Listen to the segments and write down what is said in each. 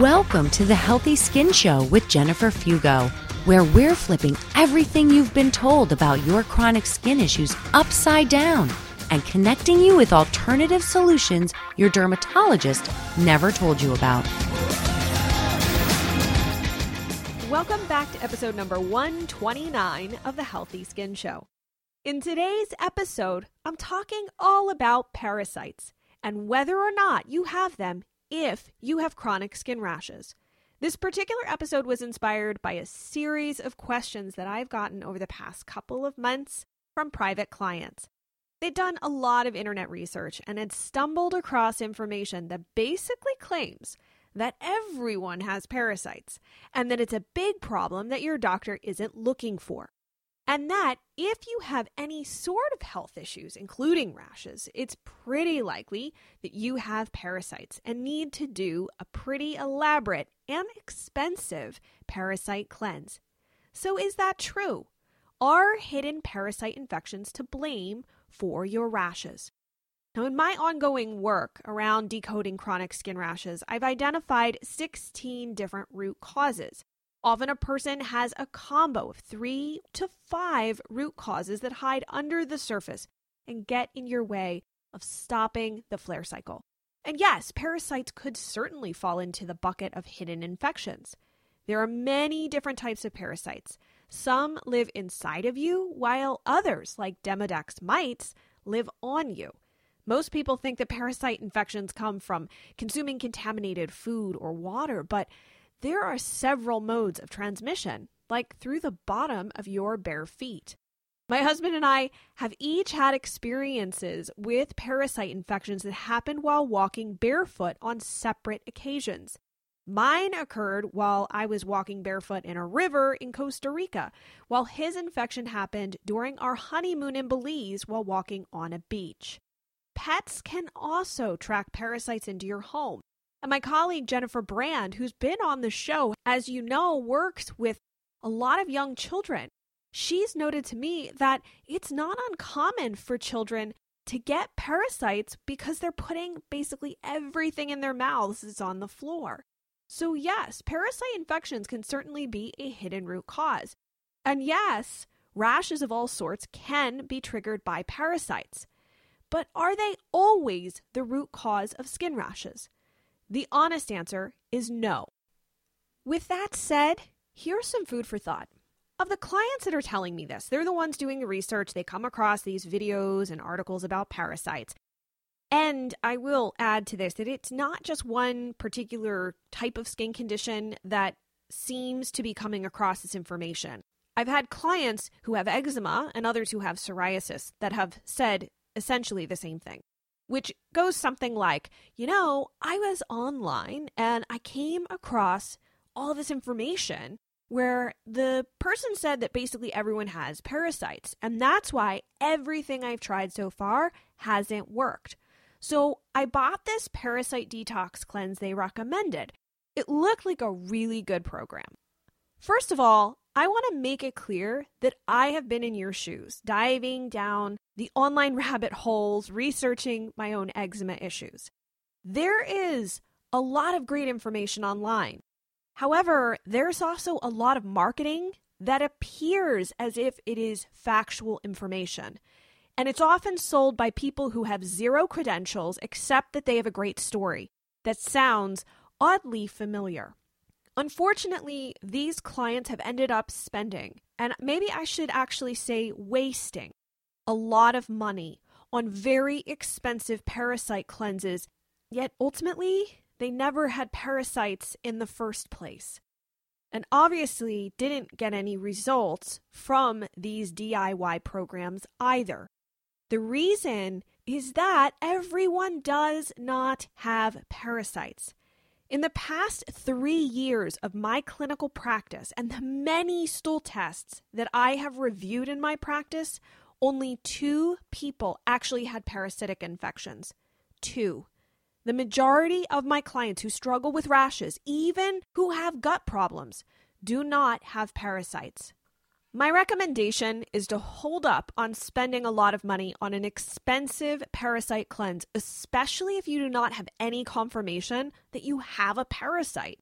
Welcome to the Healthy Skin Show with Jennifer Fugo, where we're flipping everything you've been told about your chronic skin issues upside down and connecting you with alternative solutions your dermatologist never told you about. Welcome back to episode number 129 of the Healthy Skin Show. In today's episode, I'm talking all about parasites and whether or not you have them if you have chronic skin rashes. This particular episode was inspired by a series of questions that I've gotten over the past couple of months from private clients. They'd done a lot of internet research and had stumbled across information that basically claims that everyone has parasites and that it's a big problem that your doctor isn't looking for. And that if you have any sort of health issues, including rashes, it's pretty likely that you have parasites and need to do a pretty elaborate and expensive parasite cleanse. So, is that true? Are hidden parasite infections to blame for your rashes? Now, in my ongoing work around decoding chronic skin rashes, I've identified 16 different root causes. Often a person has a combo of three to five root causes that hide under the surface and get in your way of stopping the flare cycle. And yes, parasites could certainly fall into the bucket of hidden infections. There are many different types of parasites. Some live inside of you, while others, like Demodex mites, live on you. Most people think that parasite infections come from consuming contaminated food or water, but there are several modes of transmission, like through the bottom of your bare feet. My husband and I have each had experiences with parasite infections that happened while walking barefoot on separate occasions. Mine occurred while I was walking barefoot in a river in Costa Rica, while his infection happened during our honeymoon in Belize while walking on a beach. Pets can also track parasites into your home. And my colleague Jennifer Brand, who's been on the show, as you know, works with a lot of young children. She's noted to me that it's not uncommon for children to get parasites because they're putting basically everything in their mouths is on the floor. So, yes, parasite infections can certainly be a hidden root cause. And yes, rashes of all sorts can be triggered by parasites. But are they always the root cause of skin rashes? The honest answer is no. With that said, here's some food for thought. Of the clients that are telling me this, they're the ones doing the research. They come across these videos and articles about parasites. And I will add to this that it's not just one particular type of skin condition that seems to be coming across this information. I've had clients who have eczema and others who have psoriasis that have said essentially the same thing which goes something like, you know, I was online and I came across all this information where the person said that basically everyone has parasites, and that's why everything I've tried so far hasn't worked. So I bought this parasite detox cleanse they recommended. It looked like a really good program. First of all, I want to make it clear that I have been in your shoes, diving down the online rabbit holes, researching my own eczema issues. There is a lot of great information online. However, there's also a lot of marketing that appears as if it is factual information. And it's often sold by people who have zero credentials except that they have a great story that sounds oddly familiar. Unfortunately, these clients have ended up spending, and maybe I should actually say wasting, a lot of money on very expensive parasite cleanses, yet ultimately, they never had parasites in the first place. And obviously, didn't get any results from these DIY programs either. The reason is that everyone does not have parasites. In the past three years of my clinical practice and the many stool tests that I have reviewed in my practice, only two people actually had parasitic infections. Two. The majority of my clients who struggle with rashes, even who have gut problems, do not have parasites. My recommendation is to hold up on spending a lot of money on an expensive parasite cleanse, especially if you do not have any confirmation that you have a parasite.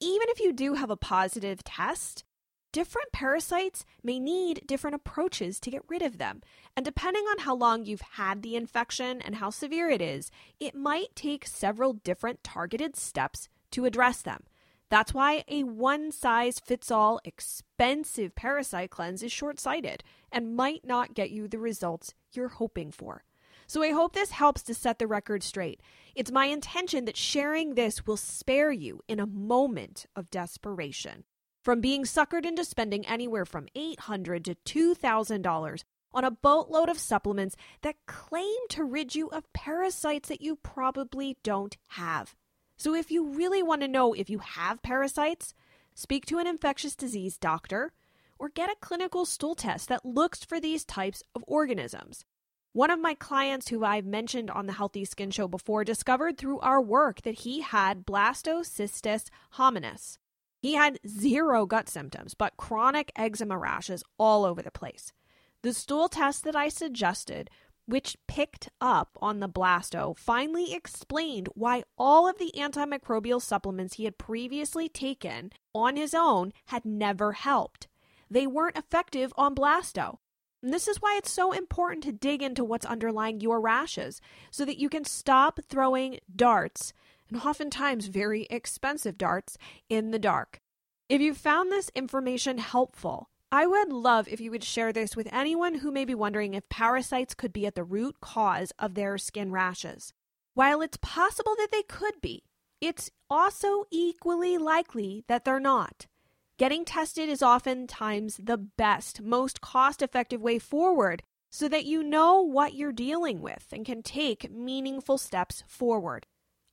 even if you do have a positive test, different parasites may need different approaches to get rid of them. And depending on how long you've had the infection and how severe it is, it might take several different targeted steps to address them. That's why a one size fits all expensive parasite cleanse is short sighted and might not get you the results you're hoping for. So I hope this helps to set the record straight. It's my intention that sharing this will spare you in a moment of desperation from being suckered into spending anywhere from $800 to $2,000 on a boatload of supplements that claim to rid you of parasites that you probably don't have. So, if you really want to know if you have parasites, speak to an infectious disease doctor or get a clinical stool test that looks for these types of organisms. One of my clients, who I've mentioned on the Healthy Skin Show before, discovered through our work that he had blastocystis hominis. He had zero gut symptoms, but chronic eczema rashes all over the place. The stool test that I suggested which picked up on the blasto, finally explained why all of the antimicrobial supplements he had previously taken on his own had never helped. They weren't effective on blasto. And this is why it's so important to dig into what's underlying your rashes so that you can stop throwing darts, and oftentimes very expensive darts, in the dark. If you found this information helpful, I would love if you would share this with anyone who may be wondering if parasites could be at the root cause of their skin rashes. While it's possible that they could be, it's also equally likely that they're not. Getting tested is oftentimes the best, most cost effective way forward so that you know what you're dealing with and can take meaningful steps forward.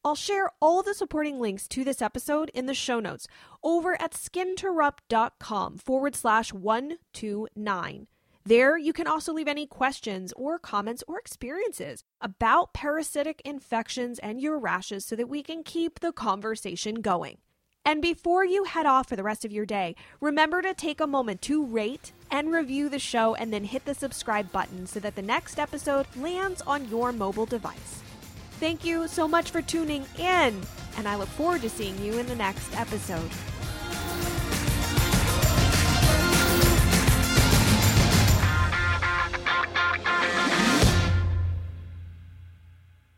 I'll share all the supporting links to this episode in the show notes over at skinterrupt.com forward slash 129. There, you can also leave any questions or comments or experiences about parasitic infections and your rashes so that we can keep the conversation going. And before you head off for the rest of your day, remember to take a moment to rate and review the show and then hit the subscribe button so that the next episode lands on your mobile device. Thank you so much for tuning in, and I look forward to seeing you in the next episode.